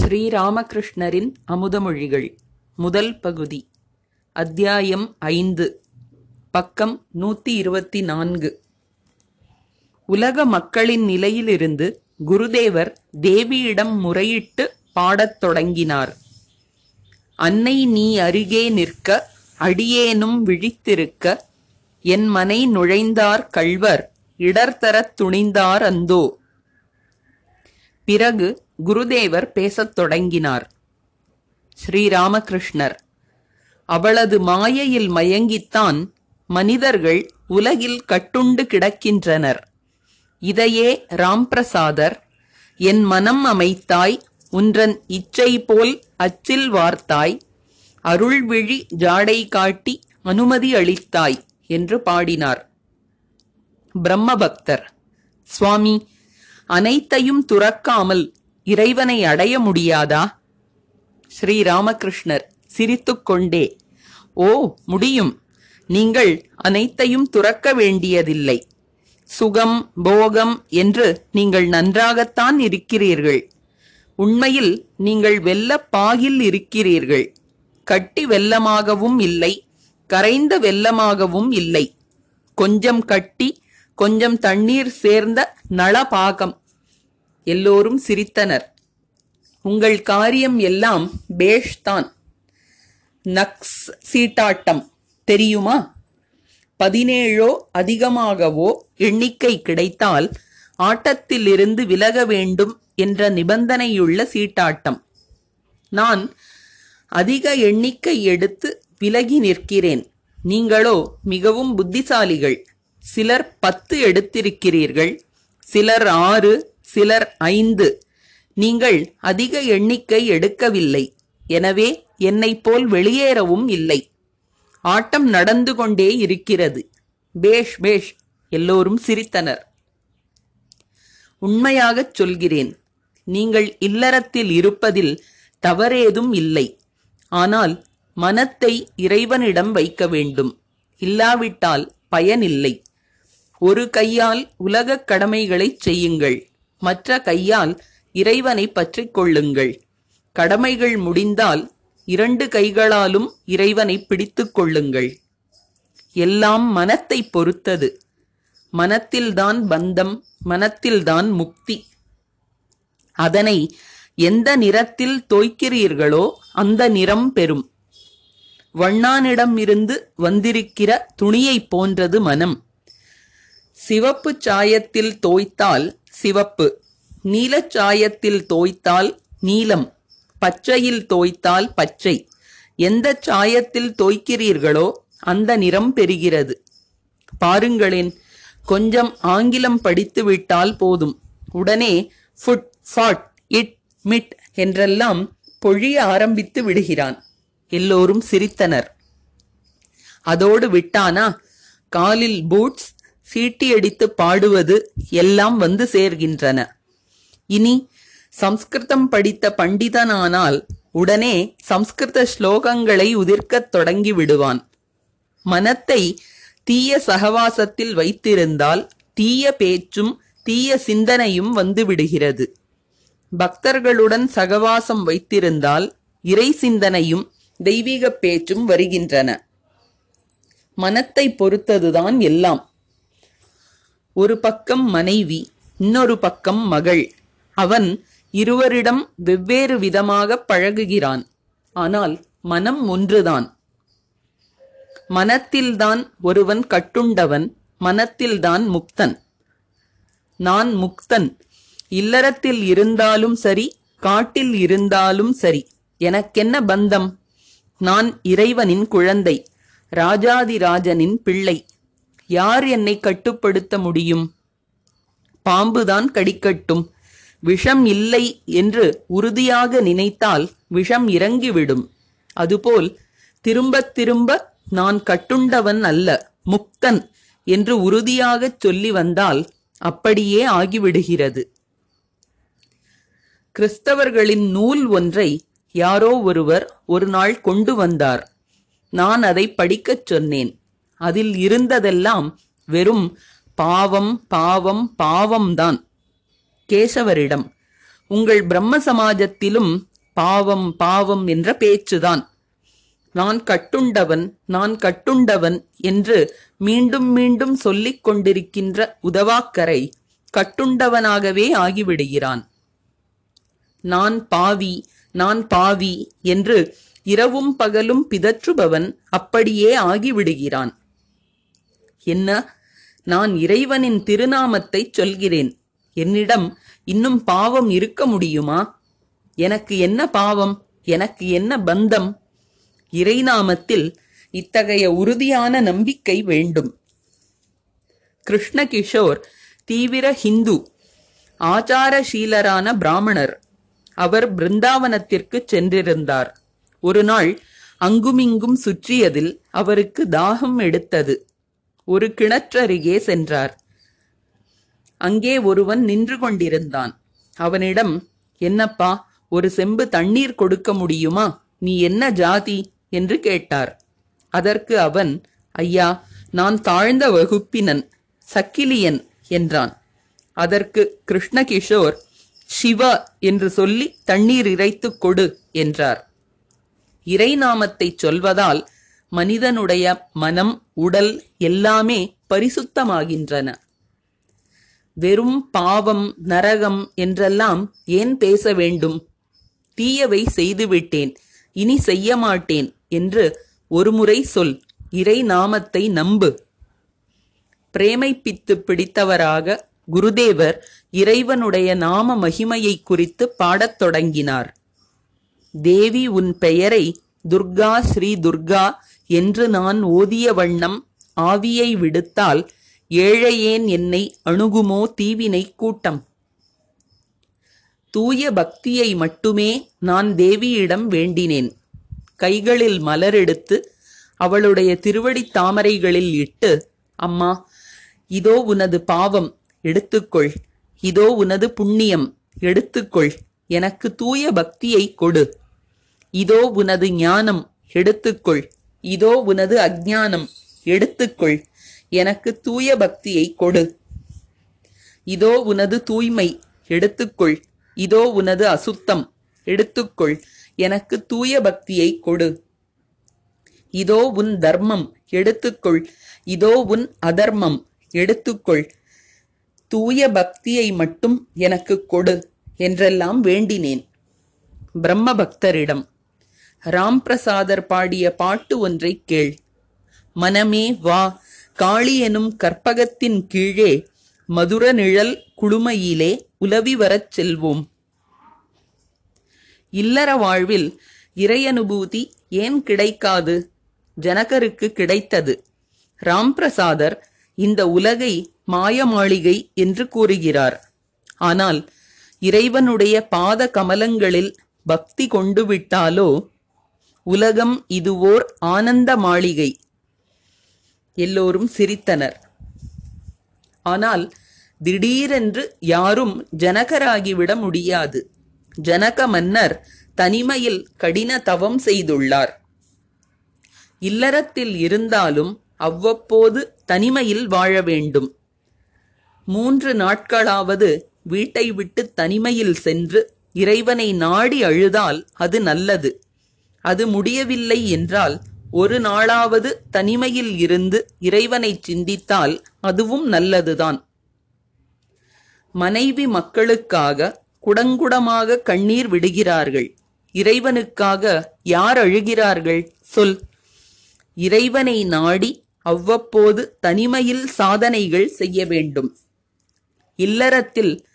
ஸ்ரீராமகிருஷ்ணரின் அமுதமொழிகள். முதல் பகுதி. அத்தியாயம் ஐந்து. பக்கம் நூத்தி இருபத்தி நான்கு உலக மக்களின் நிலையிலிருந்து குருதேவர் தேவியிடம் முறையிட்டு பாடத் தொடங்கினார். அன்னை நீ அருகே நிற்க அடியேனும் விழித்திருக்க என் மனை நுழைந்தார் கள்வர் இடர்தரத் துணிந்தார் அந்தோ. பிறகு குருதேவர் பேசத் தொடங்கினார். ஸ்ரீராமகிருஷ்ணர் அவளது மாயையில் மயங்கித்தான் மனிதர்கள் உலகில் கட்டுண்டு கிடக்கின்றனர். இதையே ராம்பிரசாதர் என் மனம் அமைத்தாய் உன்றன் இச்சை போல் அச்சில் வார்த்தாய் அருள்விழி ஜாடை காட்டி அனுமதி அளித்தாய் என்று பாடினார். பிரம்மபக்தர் சுவாமி அனைத்தையும் துறக்காமல் இறைவனை அடைய முடியாதா? ஸ்ரீராமகிருஷ்ணர் சிரித்துக்கொண்டே ஓ முடியும். நீங்கள் அனைத்தையும் துறக்க வேண்டியதில்லை. சுகம் போகம் என்று நீங்கள் நன்றாகத்தான் இருக்கிறீர்கள். உண்மையில் நீங்கள் வெள்ள பாகில் இருக்கிறீர்கள். கட்டி வெள்ளமாகவும் இல்லை கரைந்த வெள்ளமாகவும் இல்லை. கொஞ்சம் கட்டி கொஞ்சம் தண்ணீர் சேர்ந்த நளபாகம் எல்லோரும் சிரித்தனர். உங்கள் காரியம் எல்லாம் பேஷ்தான். நக்ஸ் சீட்டாட்டம். தெரியுமா? பதினேழோ அதிகமாகவோ எண்ணிக்கை கிடைத்தால் ஆட்டத்திலிருந்து விலக வேண்டும் என்ற நிபந்தனையுள்ள சீட்டாட்டம். நான் அதிக எண்ணிக்கை எடுத்து விலகி நிற்கிறேன். நீங்களோ மிகவும் புத்திசாலிகள். சிலர் பத்து எடுத்திருக்கிறீர்கள். சிலர் ஆறு சிலர் ஐந்து. நீங்கள் அதிக எண்ணிக்கை எடுக்கவில்லை. எனவே என்னைப் போல் வெளியேறவும் இல்லை. ஆட்டம் நடந்து கொண்டே இருக்கிறது. பேஷ் பேஷ். எல்லோரும் சிரித்தனர். உண்மையாகச் சொல்கிறேன். நீங்கள் இல்லறத்தில் இருப்பதில் தவறேதும் இல்லை. ஆனால் மனத்தை இறைவனிடம் வைக்க வேண்டும். இல்லாவிட்டால் பயனில்லை. ஒரு கையால் உலகக் கடமைகளைச் செய்யுங்கள். மற்ற கையால் இறைவனை பற்றிக் கொள்ளுங்கள். கடமைகள் முடிந்தால் இரண்டு கைகளாலும் இறைவனை பிடித்துக் கொள்ளுங்கள். எல்லாம் மனத்தை பொறுத்தது. மனத்தில்தான் பந்தம் மனத்தில்தான் முக்தி. அதனை எந்த நிறத்தில் தோய்க்கிறீர்களோ அந்த நிறம் பெறும். வண்ணானிடம் இருந்து வந்திருக்கிற துணியைப் போன்றது மனம். சிவப்பு சாயத்தில் தோய்த்தால் சிவப்பு. நீலச் சாயத்தில் தோய்த்தால் நீலம் பச்சையில் தோய்த்தால் பச்சை. எந்த சாயத்தில் தோய்க்கிறீர்களோ அந்த நிறம் பெறுகிறது. பாருங்களேன் கொஞ்சம் ஆங்கிலம் படித்து விட்டால் போதும். உடனே ஃபுட் ஃபாட் இட் மிட் என்றெல்லாம் பொழிய ஆரம்பித்து விடுகிறான். எல்லோரும் சிரித்தனர். அதோடு விட்டானா? காலில் பூட்ஸ் சீட்டியடித்து பாடுவது எல்லாம் வந்து சேர்கின்றன. இனி சம்ஸ்கிருதம் படித்த பண்டிதனானால் உடனே சம்ஸ்கிருத ஸ்லோகங்களை உதிர்க்கத் தொடங்கி விடுவான் மனத்தை தீய சகவாசத்தில் வைத்திருந்தால் தீய பேச்சும் தீய சிந்தனையும் வந்து விடுகிறது. பக்தர்களுடன் சகவாசம் வைத்திருந்தால் இறை சிந்தனையும் தெய்வீக பேச்சும் வருகின்றன. மனத்தை பொறுத்ததுதான் எல்லாம். ஒரு பக்கம் மனைவி இன்னொரு பக்கம் மகள். அவன் இருவரிடம் வெவ்வேறு விதமாக பழகுகிறான். ஆனால் மனம் ஒன்றுதான். மனத்தில்தான் ஒருவன் கட்டுண்டவன் மனத்தில்தான் முக்தன். நான் முக்தன். இல்லறத்தில் இருந்தாலும் சரி காட்டில் இருந்தாலும் சரி. எனக்கென்ன பந்தம்? நான் இறைவனின் குழந்தை ராஜாதிராஜனின் பிள்ளை. யார் என்னை கட்டுப்படுத்த முடியும்? பாம்புதான் கடிக்கட்டும். விஷம் இல்லை என்று உறுதியாக நினைத்தால் விஷம் இறங்கிவிடும். அதுபோல் திரும்பத் திரும்ப நான் கட்டுண்டவன் அல்ல முக்தன் என்று உறுதியாகச் சொல்லி வந்தால் அப்படியே ஆகிவிடுகிறது. கிறிஸ்தவர்களின் நூல் ஒன்றை யாரோ ஒருவர் ஒரு நாள் கொண்டு வந்தார். நான் அதை படிக்கச் சொன்னேன். அதில் இருந்ததெல்லாம் வெறும் பாவம் பாவம் பாவம்தான். கேசவரிடம் உங்கள் பிரம்ம சமாஜத்திலும் பாவம் பாவம் என்ற பேச்சுதான். நான் கட்டுண்டவன் நான் கட்டுண்டவன் என்று மீண்டும் மீண்டும் சொல்லிக் கொண்டிருக்கின்ற உதவாக்கரை கட்டுண்டவனாகவே ஆகிவிடுகிறான். நான் பாவி நான் பாவி என்று இரவும் பகலும் பிதற்றுபவன் அப்படியே ஆகிவிடுகிறான். என்ன? நான் இறைவனின் திருநாமத்தை சொல்கிறேன். என்னிடம் இன்னும் பாவம் இருக்க முடியுமா? எனக்கு என்ன பாவம்? எனக்கு என்ன பந்தம்? இறைநாமத்தில் இத்தகைய உறுதியான நம்பிக்கை வேண்டும். கிருஷ்ணகிஷோர் தீவிர ஹிந்து ஆச்சாரசீலரான பிராமணர். அவர் பிருந்தாவனத்திற்கு சென்றிருந்தார். ஒரு நாள் அங்குமிங்கும் சுற்றியதில் அவருக்கு தாகம் எடுத்தது. ஒரு கிணற்றருகே சென்றார். அங்கே ஒருவன் நின்று கொண்டிருந்தான். அவனிடம் என்னப்பா ஒரு செம்பு தண்ணீர் கொடுக்க முடியுமா? நீ என்ன ஜாதி? என்று கேட்டார். அதற்கு அவன் ஐயா நான் தாழ்ந்த வகுப்பினன் சக்கிலியன் என்றான். அதற்கு கிருஷ்ணகிஷோர் சிவா என்று சொல்லி தண்ணீர் இறைத்துக் கொடு என்றார். இறைநாமத்தை சொல்வதால் மனிதனுடைய மனம் உடல் எல்லாமே பரிசுத்தமாகின்றன. வெறும் பாவம் நரகம் என்றெல்லாம் ஏன் பேச வேண்டும்? தீயவை செய்துவிட்டேன் இனி செய்ய மாட்டேன் என்று ஒருமுறை சொல் இறை நாமத்தை நம்பு. பிரேமை பித்து பிடித்தவராக குருதேவர் இறைவனுடைய நாம மகிமையை குறித்து பாடத் தொடங்கினார். தேவி உன் பெயரை துர்கா ஸ்ரீ துர்கா என்று நான் ஓதிய வண்ணம் ஆவியை விடுத்தால் ஏழையேன் என்னை அணுகுமோ தீவினை கூட்டம். தூய பக்தியை மட்டுமே நான் தேவியிடம் வேண்டினேன். கைகளில் மலரெடுத்து அவளுடைய திருவடி தாமரைகளில் இட்டு அம்மா இதோ உனது பாவம் எடுத்துக்கொள். இதோ உனது புண்ணியம் எடுத்துக்கொள். எனக்கு தூய பக்தியை கொடு. இதோ உனது ஞானம் எடுத்துக்கொள். இதோ உனது அஜானம் எடுத்துக்கொள். எனக்கு தூய பக்தியை கொடு. இதோ உனது தூய்மை. எடுத்துக்கொள். இதோ உனது அசுத்தம். எடுத்துக்கொள். எனக்கு தூய பக்தியை கொடு. இதோ உன் தர்மம். எடுத்துக்கொள். இதோ உன் அதர்மம். எடுத்துக்கொள். தூய பக்தியை மட்டும் எனக்கு கொடு. என்றெல்லாம் வேண்டினேன். பிரம்ம பக்தரிடம் ராம் பிரசாதர் பாடிய பாட்டு ஒன்றை கேள். மனமே வா காளி எனும் கற்பகத்தின் கீழே மதுர நிழல் குழுமையிலே உலவி வரச் செல்வோம். இல்லற வாழ்வில் இறையனுபூதி ஏன் கிடைக்காது? ஜனகருக்கு கிடைத்தது. ராம்பிரசாதர் இந்த உலகை மாய மாளிகை என்று கூறுகிறார். ஆனால் இறைவனுடைய பாத கமலங்களில் பக்தி கொண்டு விட்டாலோ உலகம் இதுவோர் ஆனந்த மாளிகை. எல்லோரும் சிரித்தனர். ஆனால் திடீரென்று யாரும் ஜனகராகிவிட முடியாது. ஜனக மன்னர் தனிமையில் கடின தவம் செய்துள்ளார். இல்லறத்தில் இருந்தாலும் அவ்வப்போது தனிமையில் வாழ வேண்டும். மூன்று நாட்களாவது வீட்டை விட்டு தனிமையில் சென்று இறைவனை நாடி அழுதால் அது நல்லது. அது முடியவில்லை என்றால் ஒரு நாளாவது தனிமையில் இருந்து இறைவனை சிந்தித்தால் அதுவும் நல்லதுதான். மனைவி மக்களுக்காக குடங்குடமாக கண்ணீர் விடுகிறார்கள். இறைவனுக்காக யார் அழுகிறார்கள்? சொல். இறைவனை நாடி அவ்வப்போது தனிமையில் சாதனைகள் செய்ய வேண்டும். இல்லறத்தில்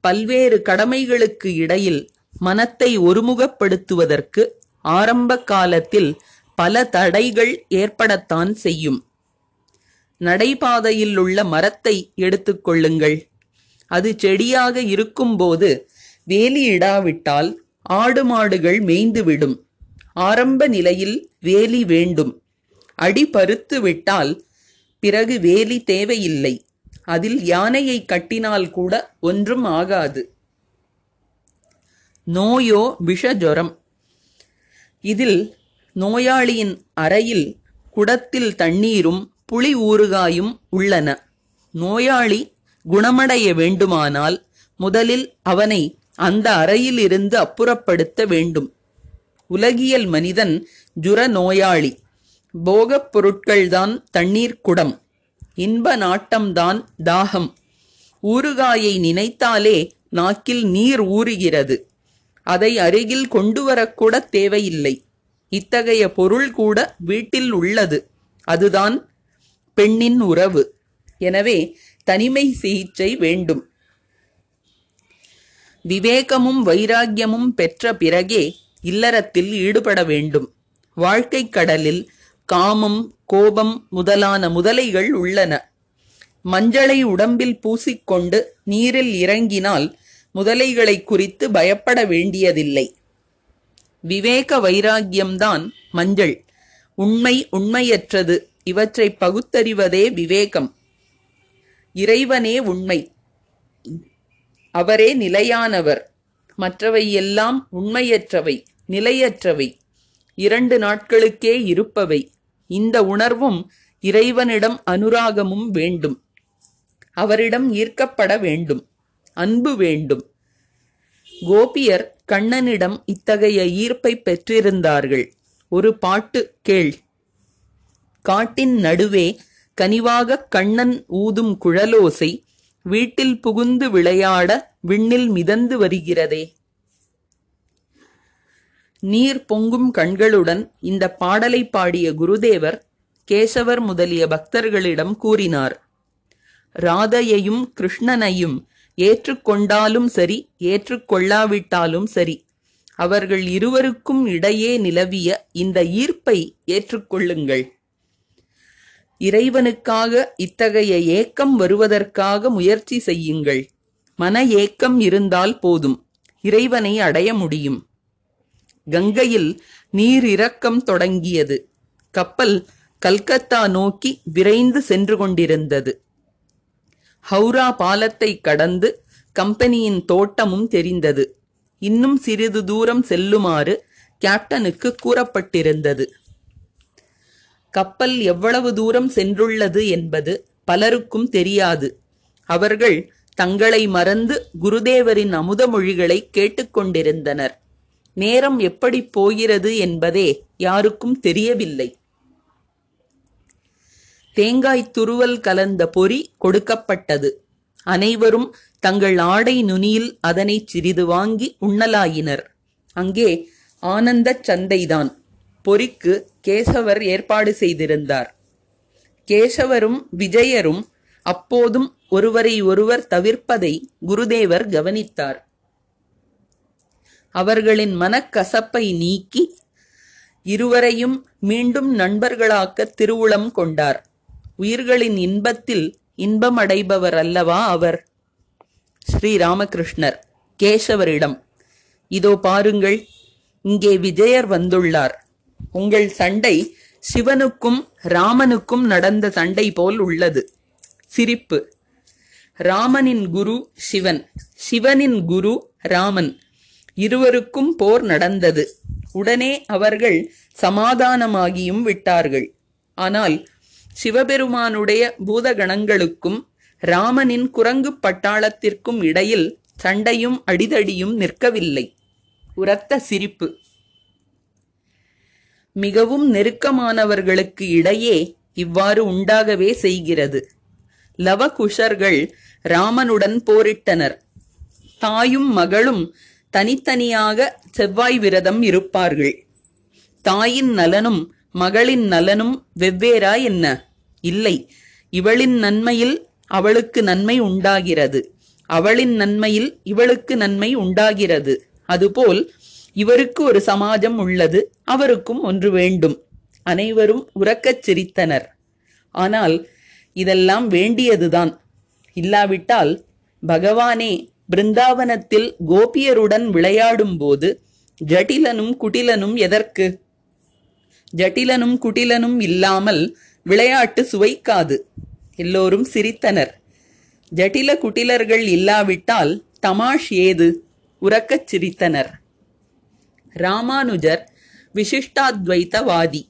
பல்வேறு கடமைகளுக்கு இடையில் மனத்தை ஒருமுகப்படுத்துவதற்கு ஆரம்ப காலத்தில் பல தடைகள் ஏற்படத்தான் செய்யும். நடைபாதையில் உள்ள மரத்தை எடுத்துக்கொள்ளுங்கள் அது செடியாக இருக்கும்போது வேலியிடாவிட்டால் ஆடு மாடுகள் மேய்ந்துவிடும். ஆரம்ப நிலையில் வேலி வேண்டும். அடி பருத்து விட்டால் பிறகு வேலி தேவையில்லை. அதில் யானையை கட்டினால் கூட ஒன்றும் ஆகாது. நோயோ விஷஜொரம். இதில் நோயாளியின் அறையில் குடத்தில் தண்ணீரும் புளி ஊறுகாயும் உள்ளன. நோயாளி குணமடைய வேண்டுமானால் முதலில் அவனை அந்த அறையிலிருந்து அப்புறப்படுத்த வேண்டும். உலகியல் மனிதன் ஜுர நோயாளி. போகப் பொருட்கள்தான் தண்ணீர் குடம். இன்ப நாட்டம்தான் தாகம். ஊறுகாயை நினைத்தாலே நாக்கில் நீர் ஊறுகிறது. அதை அருகில் கொண்டு வரக்கூட தேவையில்லை. இத்தகைய பொருள் கூட வீட்டில் உள்ளது. அதுதான் பெண்ணின் உறவு. எனவே தனிமை சிகிச்சை வேண்டும். விவேகமும் வைராக்கியமும் பெற்ற பிறகே இல்லறத்தில் ஈடுபட வேண்டும். வாழ்க்கை கடலில் காமம் கோபம் முதலான முதலைகள் உள்ளன. மஞ்சளை உடம்பில் பூசிக்கொண்டு நீரில் இறங்கினால் முதலைகளை குறித்து பயப்பட வேண்டியதில்லை. விவேக வைராக்கியம்தான் மஞ்சள். உண்மை உண்மையற்றது. இவற்றை பகுத்தறிவதே விவேகம். இறைவனே உண்மை. அவரே நிலையானவர். மற்றவை எல்லாம் உண்மையற்றவை நிலையற்றவை. இரண்டு நாட்களுக்கே இருப்பவை. இந்த உணர்வும் இறைவனிடம் அனுராகமும் வேண்டும். அவரிடம் ஈர்க்கப்பட வேண்டும். அன்பு வேண்டும். கோபியர் கண்ணனிடம் இத்தகைய ஈர்ப்பை பெற்றிருந்தார்கள். ஒரு பாட்டு கேள். காட்டின் நடுவே கனிவாக கண்ணன் ஊதும் குழலோசை வீட்டில் புகுந்து விளையாட விண்ணில் மிதந்து வருகிறதே. நீர் பொங்கும் கண்களுடன் இந்த பாடலை பாடிய குருதேவர் கேசவர் முதலிய பக்தர்களிடம் கூறினார். ராதையையும் கிருஷ்ணனையும் ஏற்றுக்கொண்டாலும் சரி ஏற்றுக்கொள்ளாவிட்டாலும் சரி அவர்கள் இருவருக்கும் இடையே நிலவிய இந்த ஈர்ப்பை ஏற்றுக்கொள்ளுங்கள். இறைவனுக்காக இத்தகைய ஏக்கம் வருவதற்காக முயற்சி செய்யுங்கள். மன ஏக்கம் இருந்தால் போதும் இறைவனை அடைய முடியும். கங்கையில் நீர் இறக்கம் தொடங்கியது. கப்பல் கல்கத்தா நோக்கி விரைந்து சென்று கொண்டிருந்தது. ஹவுரா பாலத்தை கடந்து கம்பெனியின் தோட்டமும் தெரிந்தது. இன்னும் சிறிது தூரம் செல்லுமாறு கேப்டனுக்கு கூறப்பட்டிருந்தது. கப்பல் எவ்வளவு தூரம் சென்றுள்ளது என்பது பலருக்கும் தெரியாது. அவர்கள் தங்களை மறந்து குருதேவரின் அமுதமொழிகளை கேட்டுக்கொண்டிருந்தனர். நேரம் எப்படி போகிறது என்பதே யாருக்கும் தெரியவில்லை. தேங்காய் துருவல் கலந்த பொறி கொடுக்கப்பட்டது. அனைவரும் தங்கள் ஆடை நுனியில் அதனை சிறிது வாங்கி உண்ணலாயினர். அங்கே ஆனந்தச் சந்தைதான். பொறிக்கு கேசவர் ஏற்பாடு செய்திருந்தார். கேசவரும் விஜயரும் அப்போதும் ஒருவரை ஒருவர் தவிர்ப்பதை குருதேவர் கவனித்தார். அவர்களின் மனக்கசப்பை நீக்கி இருவரையும் மீண்டும் நண்பர்களாக்க திருவுளம் கொண்டார். உயிர்களின் இன்பத்தில் இன்பமடைபவர் அல்லவா அவர்? ஸ்ரீராமகிருஷ்ணர் கேசவரிடம். இதோ பாருங்கள் இங்கே விஜயர் வந்துள்ளார். உங்கள் சண்டை சிவனுக்கும் ராமனுக்கும் நடந்த சண்டை போல் உள்ளது. சிரிப்பு. ராமனின் குரு சிவன். சிவனின் குரு ராமன். இருவருக்கும் போர் நடந்தது. உடனே அவர்கள் சமாதானமாகியும் விட்டார்கள். ஆனால் சிவபெருமானுடைய பூதகணங்களுக்கும் ராமனின் குரங்கு பட்டாளத்திற்கும் இடையில் சண்டையும் அடிதடியும் நிற்கவில்லை. உரத்த சிரிப்பு. மிகவும் நெருக்கமானவர்களுக்கு இடையே இவ்வாறு உண்டாகவே செய்கிறது. லவகுஷர்கள் ராமனுடன் போரிட்டனர். தாயும் மகளும் தனித்தனியாக செவ்வாய் விரதம் இருப்பார்கள். தாயின் நலனும் மகளின் நலனும் வெவ்வேறா என்ன? இல்லை. இவளின் நன்மையில் அவளுக்கு நன்மை உண்டாகிறது. அவளின் நன்மையில் இவளுக்கு நன்மை உண்டாகிறது. அதுபோல் இவருக்கு ஒரு சமாஜம் உள்ளது அவருக்கும் ஒன்று வேண்டும். அனைவரும் உறக்கச் சிரித்தனர். ஆனால் இதெல்லாம் வேண்டியதுதான். இல்லாவிட்டால் பகவானே பிருந்தாவனத்தில் கோபியருடன் விளையாடும்போது ஜட்டிலனும் குட்டிலனும் எதற்கு? ஜட்டிலனும் குட்டிலனும் இல்லாமல் விளையாட்டு சுவைக்காது. எல்லோரும் சிரித்தனர். ஜட்டில குட்டிலர்கள் இல்லாவிட்டால் தமாஷ் ஏது? உறக்கச் சிரித்தனர். ராமானுஜர் விசிஷ்டாத்வைத்தவாதி.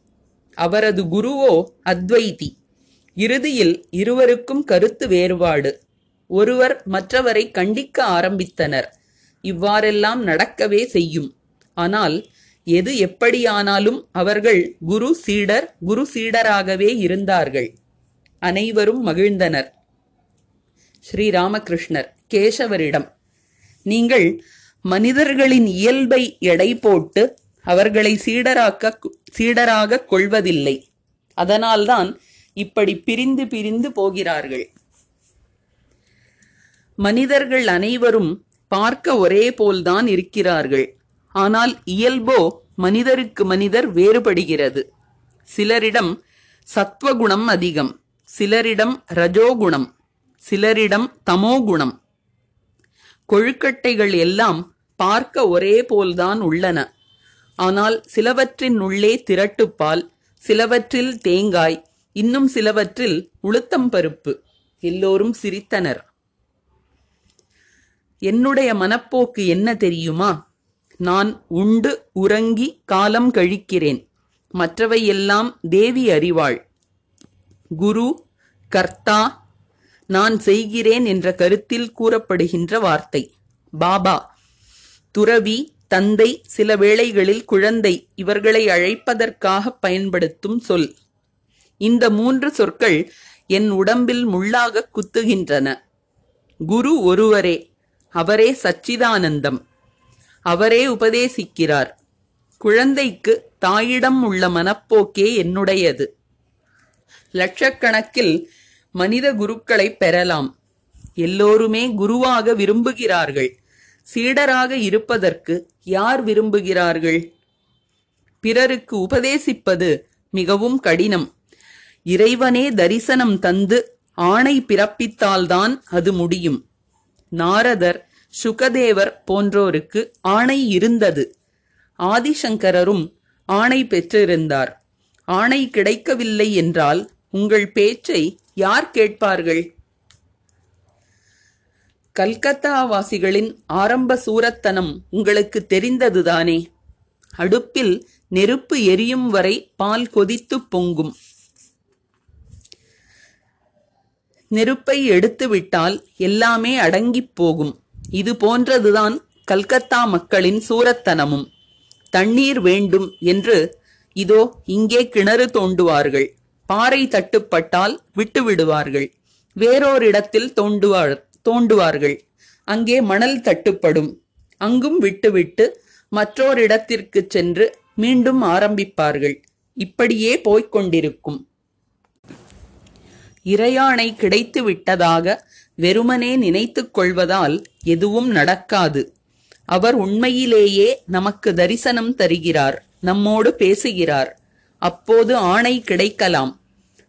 அவரது குருவோ அத்வைதி. இறுதியில் இருவருக்கும் கருத்து வேறுபாடு. ஒருவர் மற்றவரை கண்டிக்க ஆரம்பித்தனர். இவ்வாறெல்லாம் நடக்கவே செய்யும். ஆனால் எது எப்படியானாலும் அவர்கள் குரு சீடர் குரு சீடராகவே இருந்தார்கள். அனைவரும் மகிழ்ந்தனர். ஸ்ரீராமகிருஷ்ணர் கேசவரிடம் நீங்கள் மனிதர்களின் இயல்பை எடை போட்டு அவர்களை சீடராக்க சீடராக கொள்வதில்லை. அதனால்தான் இப்படி பிரிந்து பிரிந்து போகிறார்கள். மனிதர்கள் அனைவரும் பார்க்க ஒரே போல்தான் இருக்கிறார்கள். ஆனால் இயல்போ மனிதருக்கு மனிதர் வேறுபடுகிறது. சிலரிடம் சத்வகுணம் அதிகம் சிலரிடம் ரஜோகுணம் சிலரிடம் தமோகுணம். கொழுக்கட்டைகள் எல்லாம் பார்க்க ஒரே போல்தான் உள்ளன. ஆனால் சிலவற்றின் உள்ளே திரட்டுப்பால் சிலவற்றில் தேங்காய் இன்னும் சிலவற்றில் உளுத்தம் பருப்பு எல்லோரும் சிரித்தனர். என்னுடைய மனப்போக்கு என்ன தெரியுமா? நான் உண்டு உறங்கி காலம் கழிக்கிறேன். மற்றவையெல்லாம் தேவி அறிவாள். குரு கர்த்தா நான் செய்கிறேன் என்ற கருத்தில் கூறப்படுகின்ற வார்த்தை. பாபா துறவி தந்தை சில வேளைகளில் குழந்தை இவர்களை அழைப்பதற்காக பயன்படுத்தும் சொல். இந்த மூன்று சொற்கள் என் உடம்பில் முள்ளாக குத்துகின்றன. குரு ஒருவரே அவரே சச்சிதானந்தம். அவரே உபதேசிக்கிறார். குழந்தைக்கு தாயிடம் உள்ள மனப்போக்கே என்னுடையது. லட்சக்கணக்கில் மனித குருக்களை பெறலாம். எல்லோருமே குருவாக விரும்புகிறார்கள். சீடராக இருப்பதற்கு யார் விரும்புகிறார்கள்? பிறருக்கு உபதேசிப்பது மிகவும் கடினம். இறைவனே தரிசனம் தந்து ஆணை பிறப்பித்தால்தான் அது முடியும். நாரதர் சுகதேவர் போன்றோருக்கு ஆணை இருந்தது. ஆதிசங்கரரும் ஆணை பெற்றிருந்தார். ஆணை கிடைக்கவில்லை என்றால் உங்கள் பேச்சை யார் கேட்பார்கள்? கல்கத்தா வாசிகளின் ஆரம்ப சூரத்தனம் உங்களுக்கு தெரிந்ததுதானே? அடுப்பில் நெருப்பு எரியும் வரை பால் கொதித்து பொங்கும். நெருப்பை எடுத்துவிட்டால் எல்லாமே அடங்கிப் போகும். இது போன்றதுதான் கல்கத்தா மக்களின் சூரத்தனமும். தண்ணீர் வேண்டும் என்று இதோ இங்கே கிணறு தோண்டுவார்கள். பாறை தட்டுப்பட்டால் விட்டு விடுவார்கள். வேறோரிடத்தில் தோண்டுவார் தோண்டுவார்கள். அங்கே மணல் தட்டுப்படும். அங்கும் விட்டுவிட்டு மற்றோரிடத்திற்கு சென்று மீண்டும் ஆரம்பிப்பார்கள். இப்படியே போய்க் கொண்டிருக்கும். இறையாணை கிடைத்து விட்டதாக வெறுமனே நினைத்துக் கொள்வதால் எதுவும் நடக்காது. அவர் உண்மையிலேயே நமக்கு தரிசனம் தருகிறார் நம்மோடு பேசுகிறார். அப்போது ஆணை கிடைக்கலாம்.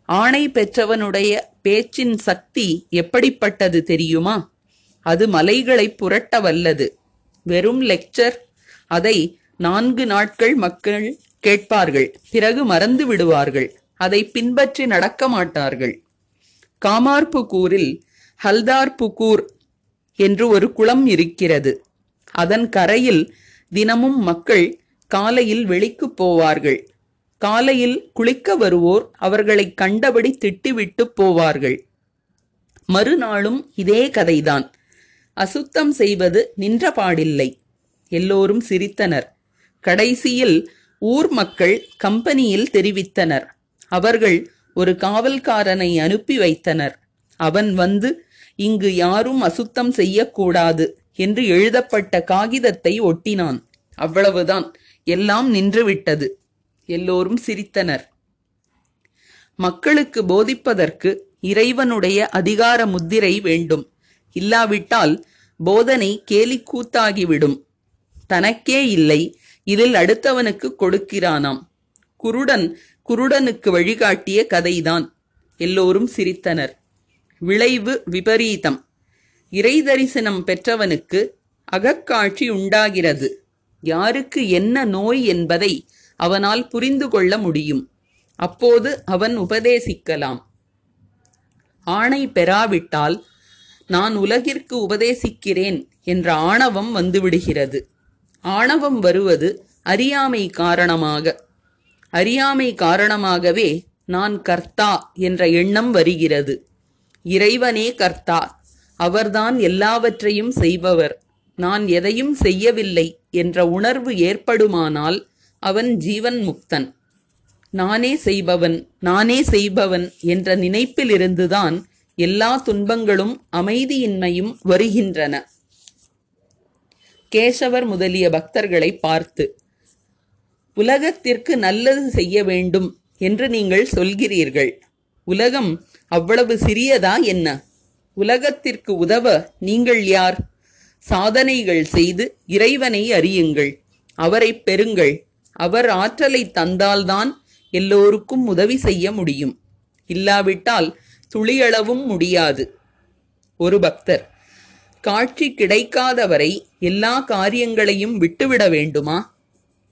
ஆணை பெற்றவனுடைய பேச்சின் சக்தி எப்படிப்பட்டது தெரியுமா? அது மலைகளை புரட்ட வல்லது வெறும் லெக்சர். அதை நான்கு நாட்கள் மக்கள் கேட்பார்கள் பிறகு மறந்து விடுவார்கள் அதை பின்பற்றி நடக்க மாட்டார்கள். ஹல்தார் புகூர் என்று ஒரு குளம் இருக்கிறது. அதன் கரையில் தினமும் மக்கள் காலையில் வெளிக்குப் போவார்கள். காலையில் குளிக்க வருவோர் அவர்களை கண்டபடி திட்டிவிட்டு போவார்கள். மறுநாளும் இதே கதைதான். அசுத்தம் செய்வது நின்ற பாடில்லை எல்லோரும் சிரித்தனர். கடைசியில் ஊர் மக்கள் கம்பெனியில் தெரிவித்தனர். அவர்கள் ஒரு காவல்காரனை அனுப்பி வைத்தனர். அவன் வந்து இங்கு யாரும் அசுத்தம் செய்யக்கூடாது என்று எழுதப்பட்ட காகிதத்தை ஒட்டினான். அவ்வளவுதான். எல்லாம் நின்றுவிட்டது. எல்லோரும் சிரித்தனர். மக்களுக்கு போதிப்பதற்கு இறைவனுடைய அதிகார முத்திரை வேண்டும். இல்லாவிட்டால் போதனை கேலிக்கூத்தாகிவிடும். தனக்கே இல்லை. இதில் அடுத்தவனுக்கு கொடுக்கிறானாம். குருடன் குருடனுக்கு வழிகாட்டிய கதைதான். எல்லோரும் சிரித்தனர். விளைவு விபரீதம். இறை தரிசனம் பெற்றவனுக்கு அகக்காட்சி உண்டாகிறது. யாருக்கு என்ன நோய் என்பதை அவனால் புரிந்து கொள்ள முடியும். அப்போது அவன் உபதேசிக்கலாம். ஆணை பெறாவிட்டால் நான் உலகிற்கு உபதேசிக்கிறேன் என்ற ஆணவம் வந்துவிடுகிறது. ஆணவம் வருவது அறியாமை காரணமாக. அறியாமை காரணமாகவே நான் கர்த்தா என்ற எண்ணம் வருகிறது. இறைவனே கர்த்தா அவர்தான் எல்லாவற்றையும் செய்பவர். நான் எதையும் செய்யவில்லை என்ற உணர்வு ஏற்படுமானால் அவன் ஜீவன் முக்தன். நானே செய்பவன் நானே செய்பவன் என்ற நினைப்பிலிருந்துதான் எல்லா துன்பங்களும் அமைதியின்மையும் வருகின்றன. கேசவர் முதலிய பக்தர்களை பார்த்து உலகத்திற்கு நல்லது செய்ய வேண்டும் என்று நீங்கள் சொல்கிறீர்கள். உலகம் அவ்வளவு சிறியதா என்ன? உலகத்திற்கு உதவ நீங்கள் யார்? சாதனைகள் செய்து இறைவனை அறியுங்கள். அவரை பெறுங்கள். அவர் ஆற்றலை தந்தால்தான் எல்லோருக்கும் உதவி செய்ய முடியும். இல்லாவிட்டால் துளியளவும் முடியாது. ஒரு பக்தர் காட்சி கிடைக்காதவரை எல்லா காரியங்களையும் விட்டுவிட வேண்டுமா?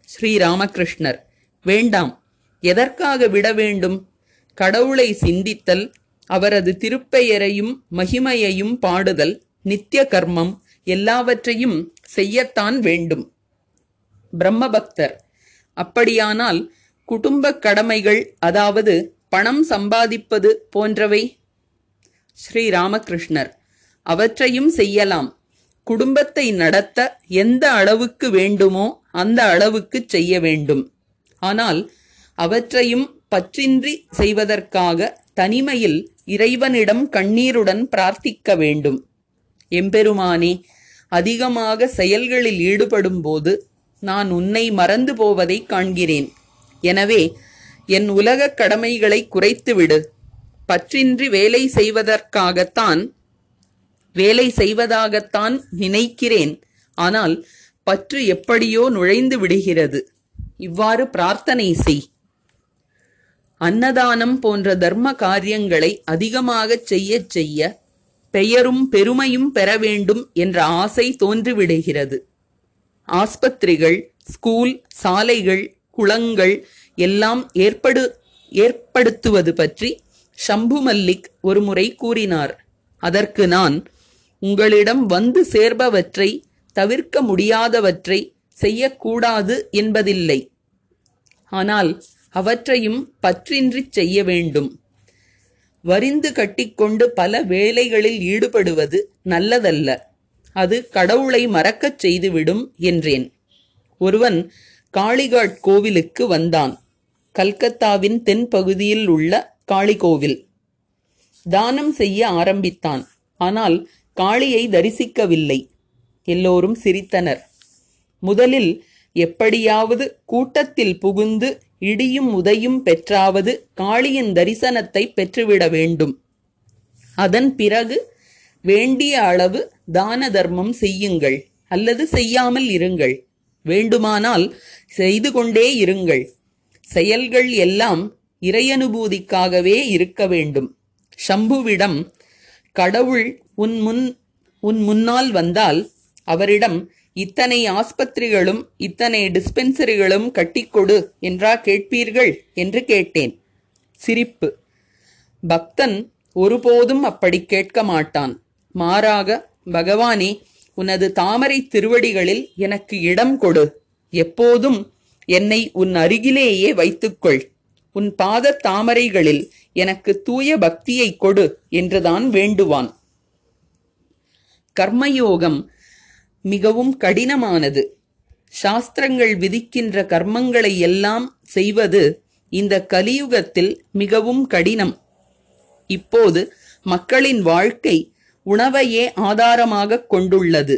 ஸ்ரீராமகிருஷ்ணர் வேண்டாம். எதற்காக விட வேண்டும்? கடவுளை சிந்தித்தல் அவரது திருப்பெயரையும் மகிமையையும் பாடுதல் நித்திய கர்மம் எல்லாவற்றையும் செய்யத்தான் வேண்டும். பிரம்மபக்தர். அப்படியானால் குடும்ப கடமைகள் அதாவது பணம் சம்பாதிப்பது போன்றவை? ஸ்ரீ ராமகிருஷ்ணர் அவற்றையும் செய்யலாம். குடும்பத்தை நடத்த எந்த அளவுக்கு வேண்டுமோ அந்த அளவுக்கு செய்ய வேண்டும். ஆனால் அவற்றையும் பற்றின்றி செய்வதற்காக தனிமையில் இறைவனிடம் கண்ணீருடன் பிரார்த்திக்க வேண்டும். எம்பெருமானே அதிகமாக செயல்களில் ஈடுபடும்போது நான் உன்னை மறந்து போவதை காண்கிறேன். எனவே என் உலகக் கடமைகளை குறைத்துவிடு. பற்றின்றி வேலை செய்வதற்காகத்தான் வேலை செய்வதாகத்தான் நினைக்கிறேன். ஆனால் பற்று எப்படியோ நுழைந்து விடுகிறது. இவ்வாறு பிரார்த்தனை செய். அன்னதானம் போன்ற தர்ம காரியங்களை அதிகமாகச் செய்யச் செய்ய பெயரும் பெருமையும் பெற வேண்டும் என்ற ஆசை தோன்றிவிடுகிறது. ஆஸ்பத்திரிகள் ஸ்கூல் சாலைகள் குளங்கள் எல்லாம் ஏற்படு ஏற்படுத்துவது பற்றி ஷம்பு மல்லிக் ஒருமுறை கூறினார். அதற்கு நான் உங்களிடம் வந்து சேர்பவற்றை தவிர்க்க முடியாதவற்றை செய்யக்கூடாது என்பதில்லை. ஆனால் அவற்றையும் பற்றின்றிச் செய்ய வேண்டும். வரிந்து கட்டிக்கொண்டு பல வேலைகளில் ஈடுபடுவது நல்லதல்ல. அது கடவுளை மறக்கச் செய்துவிடும் என்றேன். ஒருவன் காளிகாட் கோவிலுக்கு வந்தான். கல்கத்தாவின் தென்பகுதியில் உள்ள காளி கோவில் தானம் செய்ய ஆரம்பித்தான். ஆனால் காளியை தரிசிக்கவில்லை. எல்லோரும் சிரித்தனர். முதலில் எப்படியாவது கூட்டத்தில் புகுந்து இடியும் உதையும் பெற்றாவது காளியின் தரிசனத்தை பெற்றுவிட வேண்டும். அதன் பிறகு வேண்டிய அளவு தான தர்மம் செய்யுங்கள் அல்லது செய்யாமல் இருங்கள். வேண்டுமானால் செய்து கொண்டே இருங்கள். செயல்கள் எல்லாம் இறையனுபூதிக்காகவே இருக்க வேண்டும். ஷம்புவிடம் கடவுள் உன் முன் உன் முன்னால் வந்தால் அவரிடம் இத்தனை ஆஸ்பத்திரிகளும் இத்தனை டிஸ்பென்சரிகளும் கட்டிக்கொடு என்றா கேட்பீர்கள் என்று கேட்டேன். சிரிப்பு. பக்தன் ஒருபோதும் அப்படி கேட்க மாட்டான். மாறாக பகவானே உனது தாமரை திருவடிகளில் எனக்கு இடம் கொடு. எப்போதும் என்னை உன் அருகிலேயே வைத்துக்கொள். உன் பாத தாமரைகளில் எனக்கு தூய பக்தியை கொடு என்றுதான் வேண்டுவான். கர்மயோகம். மிகவும் கடினமானது. சாஸ்திரங்கள் விதிக்கின்ற கர்மங்களை எல்லாம் செய்வது இந்த கலியுகத்தில் மிகவும் கடினம். இப்போது மக்களின் வாழ்க்கை உணவையே ஆதாரமாக கொண்டுள்ளது.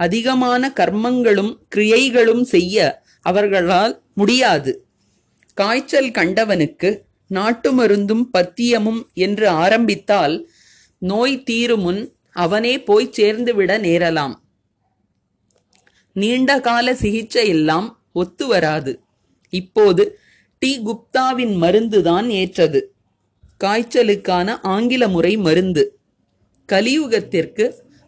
அதிகமான கர்மங்களும் கிரியைகளும் செய்ய அவர்களால் முடியாது. காய்ச்சல் கண்டவனுக்கு நாட்டு மருந்தும் பத்தியமும் என்று ஆரம்பித்தால் நோய் தீருமுன் அவனே போய் சேர்ந்துவிட நேரலாம். நீண்ட கால சிகிச்சை எல்லாம் ஒத்து வராது இப்போது டி. குப்தாவின் மருந்துதான் ஏற்றது. காய்ச்சலுக்கான ஆங்கில முறை மருந்து. கலியுகத்திற்கு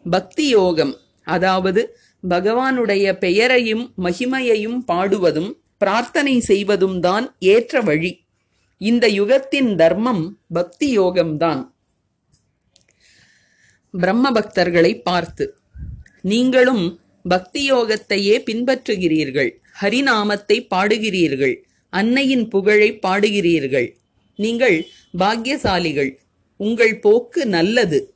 பக்தி யோகம் அதாவது பகவானுடைய பெயரையும் மகிமையையும் பாடுவதும் பிரார்த்தனை செய்வதும் தான் ஏற்ற வழி. இந்த யுகத்தின் தர்மம் பக்தி யோகம்தான் பிரம்ம பக்தர்களை பார்த்து நீங்களும் பக்தி யோகத்தையே பின்பற்றுகிறீர்கள். ஹரிநாமத்தை பாடுகிறீர்கள். அன்னையின் புகழை பாடுகிறீர்கள். நீங்கள் பாக்கியசாலிகள். உங்கள் போக்கு நல்லது.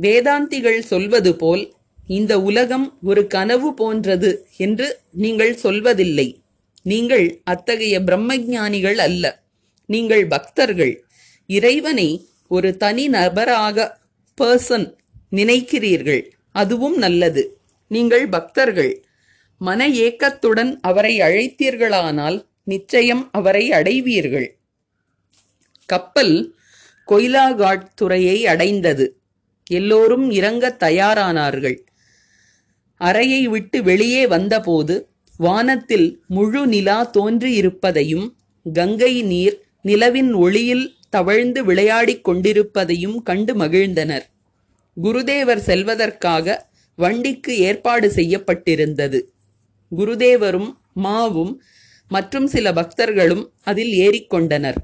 வேதாந்திகள் சொல்வது போல் இந்த உலகம் ஒரு கனவு போன்றது என்று நீங்கள் சொல்வதில்லை. நீங்கள் அத்தகைய பிரம்மஞானிகள் அல்ல. நீங்கள் பக்தர்கள். இறைவனை ஒரு தனி நபராக பர்சன் நினைக்கிறீர்கள். அதுவும் நல்லது. நீங்கள் பக்தர்கள். மன ஏக்கத்துடன் அவரை அழைத்தீர்களானால் நிச்சயம் அவரை அடைவீர்கள். கப்பல் கொய்லாகாட் துறையை அடைந்தது. எல்லோரும் இறங்க தயாரானார்கள். அறையை விட்டு வெளியே வந்தபோது வானத்தில் முழு நிலா தோன்றியிருப்பதையும் கங்கை நீர் நிலவின் ஒளியில் தவழ்ந்து விளையாடிக் கொண்டிருப்பதையும் கண்டு மகிழ்ந்தனர். குருதேவர் செல்வதற்காக வண்டிக்கு ஏற்பாடு செய்யப்பட்டிருந்தது. குருதேவரும் மாவும் மற்றும் சில பக்தர்களும் அதில் ஏறிக்கொண்டனர்.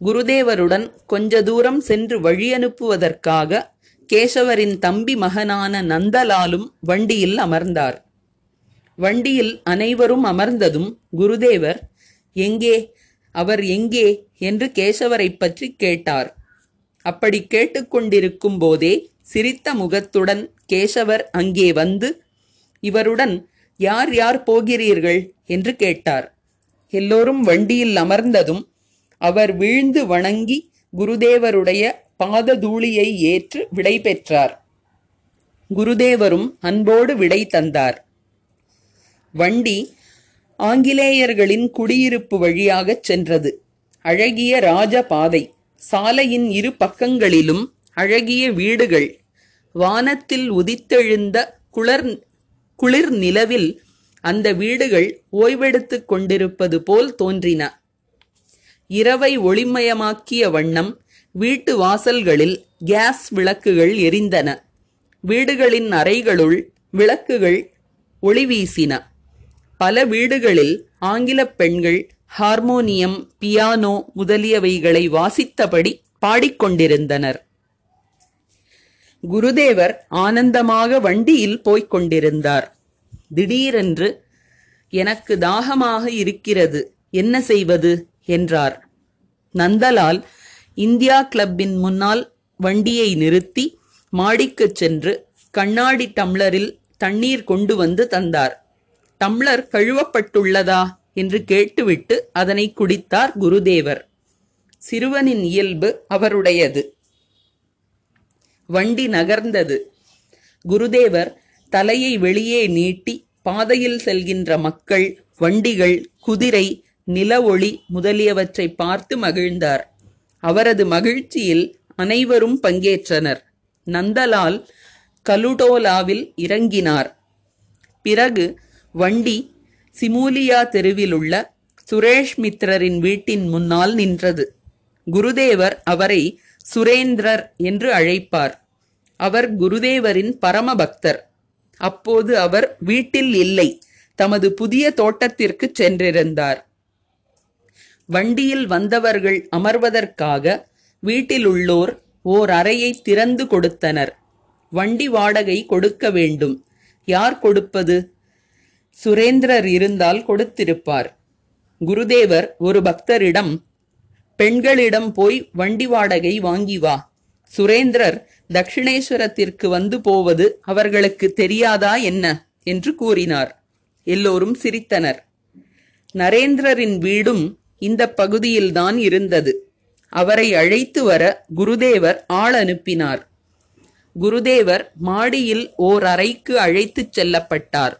குருதேவருடன் கொஞ்ச தூரம் சென்று வழியனுப்புவதற்காக கேசவரின் தம்பி மகனான நந்தலாலும் வண்டியில் அமர்ந்தார். வண்டியில் அனைவரும் அமர்ந்ததும் குருதேவர் எங்கே? அவர் எங்கே? என்று கேசவரை பற்றி கேட்டார். அப்படி கேட்டுக்கொண்டிருக்கும் போதே சிரித்த முகத்துடன் கேசவர் அங்கே வந்து இவருடன் யார் யார் போகிறீர்கள்? என்று கேட்டார். எல்லோரும் வண்டியில் அமர்ந்ததும் அவர் வீழ்ந்து வணங்கி குருதேவருடைய பாததூளியை ஏற்று விடை பெற்றார். குருதேவரும் அன்போடு விடை தந்தார். வண்டி ஆங்கிலேயர்களின் குடியிருப்பு வழியாகச் சென்றது. அழகிய ராஜபாதை சாலையின் இரு பக்கங்களிலும் அழகிய வீடுகள் வானத்தில் உதித்தெழுந்த குளர் குளிர் நிலவில் அந்த வீடுகள் ஓய்வெடுத்துக் கொண்டிருப்பது போல் தோன்றின. இரவை ஒளிமயமாக்கிய வண்ணம் வீட்டு வாசல்களில் கேஸ் விளக்குகள் எரிந்தன. வீடுகளின் அறைகளுள் விளக்குகள் ஒளி வீசின. பல வீடுகளில் ஆங்கிலப் பெண்கள் ஹார்மோனியம் பியானோ முதலியவைகளை வாசித்தபடி பாடிக்கொண்டிருந்தனர். குருதேவர் ஆனந்தமாக வண்டியில் போய்க் கொண்டிருந்தார் திடீரென்று எனக்கு தாகமாக இருக்கிறது என்ன செய்வது? என்றார். நந்தலால் இந்தியா கிளப்பின் முன்னால் வண்டியை நிறுத்தி மாடிக்குச் சென்று கண்ணாடி டம்ளரில் தண்ணீர் கொண்டு வந்து தந்தார். டம்ளர் கழுவப்பட்டுள்ளதா? என்று கேட்டுவிட்டு அதனை குடித்தார் குருதேவர். சிறுவனின் இயல்பு அவருடையது. வண்டி நகர்ந்தது. குருதேவர் தலையை வெளியே நீட்டி பாதையில் செல்கின்ற மக்கள் வண்டிகள் குதிரை நில ஒளி முதலியவற்றை பார்த்து மகிழ்ந்தார். அவரது மகிழ்ச்சியில் அனைவரும் பங்கேற்றனர். நந்தலால் கலுடோலாவில் இறங்கினார். பிறகு வண்டி சிமூலியா தெருவிலுள்ள சுரேஷ் மித்ரரின் வீட்டின் முன்னால் நின்றது. குருதேவர் அவரை சுரேந்திரர் என்று அழைப்பார். அவர் குருதேவரின் பரம பக்தர் அப்போது அவர் வீட்டில் இல்லை. தமது புதிய தோட்டத்திற்கு சென்றிருந்தார். வண்டியில் வந்தவர்கள் அமர்வதற்காக வீட்டிலுள்ளோர் ஓர் அறையை திறந்து கொடுத்தனர். வண்டி வாடகை கொடுக்க வேண்டும். யார் கொடுப்பது? சுரேந்திரர் இருந்தால் கொடுத்திருப்பார். குருதேவர் ஒரு பக்தரிடம் பெண்களிடம் போய் வண்டி வாடகை வாங்கி வா. சுரேந்திரர் தட்சிணேஸ்வரத்திற்கு வந்து போவது அவர்களுக்கு தெரியாதா என்ன? என்று கூறினார். எல்லோரும் சிரித்தனர். நரேந்திரரின் வீடும் இந்த பகுதியில்தான் இருந்தது. அவரை அழைத்து வர குருதேவர் ஆள் அனுப்பினார். குருதேவர் மாடியில் ஓர் அறைக்கு அழைத்துச் செல்லப்பட்டார்.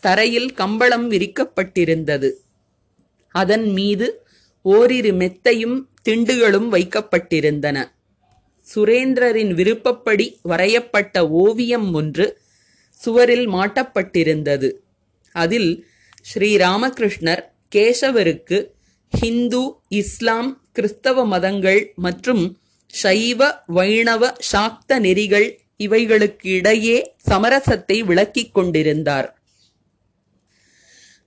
தரையில் கம்பளம் விரிக்கப்பட்டிருந்தது. அதன் மீது ஓரிரு மெத்தையும் திண்டுகளும் வைக்கப்பட்டிருந்தன. சுரேந்திரரின் விருப்பப்படி வரையப்பட்ட ஓவியம் ஒன்று சுவரில் மாட்டப்பட்டிருந்தது. அதில் ஸ்ரீராமகிருஷ்ணர் கேசவருக்கு ஹிந்து இஸ்லாம் கிறிஸ்தவ மதங்கள் மற்றும் சைவ வைணவ சாக்த நெறிகள் இவைகளுக்கு இடையே சமரசத்தை விளக்கிக் கொண்டிருந்தார்.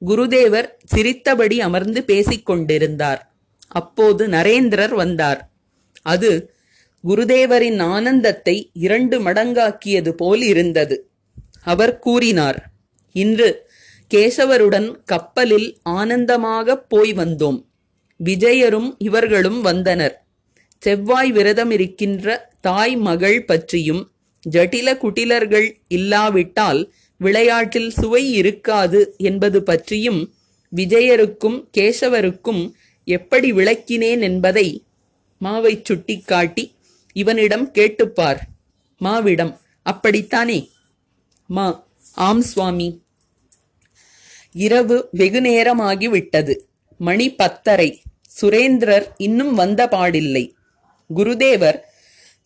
குருதேவர் சிரித்தபடி அமர்ந்து பேசிக்கொண்டிருந்தார். அப்போது நரேந்திரர் வந்தார். அது குருதேவரின் ஆனந்தத்தை இரண்டு மடங்காக்கியது போல் இருந்தது. அவர் கூறினார் இன்று கேசவருடன் கப்பலில் ஆனந்தமாகப் போய் வந்தோம். விஜயரும் இவர்களும் வந்தனர். செவ்வாய் விரதம் இருக்கின்ற தாய் மகள் பற்றியும் ஜட்டில குட்டிலர்கள் இல்லாவிட்டால் விளையாட்டில் சுவை இருக்காது என்பது பற்றியும் விஜயருக்கும் கேசவருக்கும் எப்படி விளக்கினேன் என்பதை மாவைச் சுட்டிக்காட்டி இவனிடம் கேட்டுப்பார். மாவிடம் அப்படித்தானே மா ஆம் சுவாமி. இரவு வெகு நேரமாகிவிட்டது. மணி பத்தரை. சுரேந்திரர் இன்னும் வந்த பாடில்லை குருதேவர்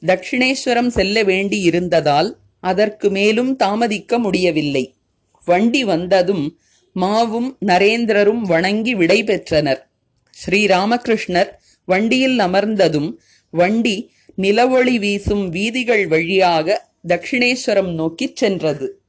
தட்சிணேஸ்வரம் செல்ல வேண்டியிருந்ததால் அதற்கு மேலும் தாமதிக்க முடியவில்லை. வண்டி வந்ததும் மாவும் நரேந்திரரும் வணங்கி விடை பெற்றனர். ஸ்ரீராமகிருஷ்ணர் வண்டியில் அமர்ந்ததும் வண்டி நிலவொளி வீசும் வீதிகள் வழியாக தட்சிணேஸ்வரம் நோக்கிச் சென்றது.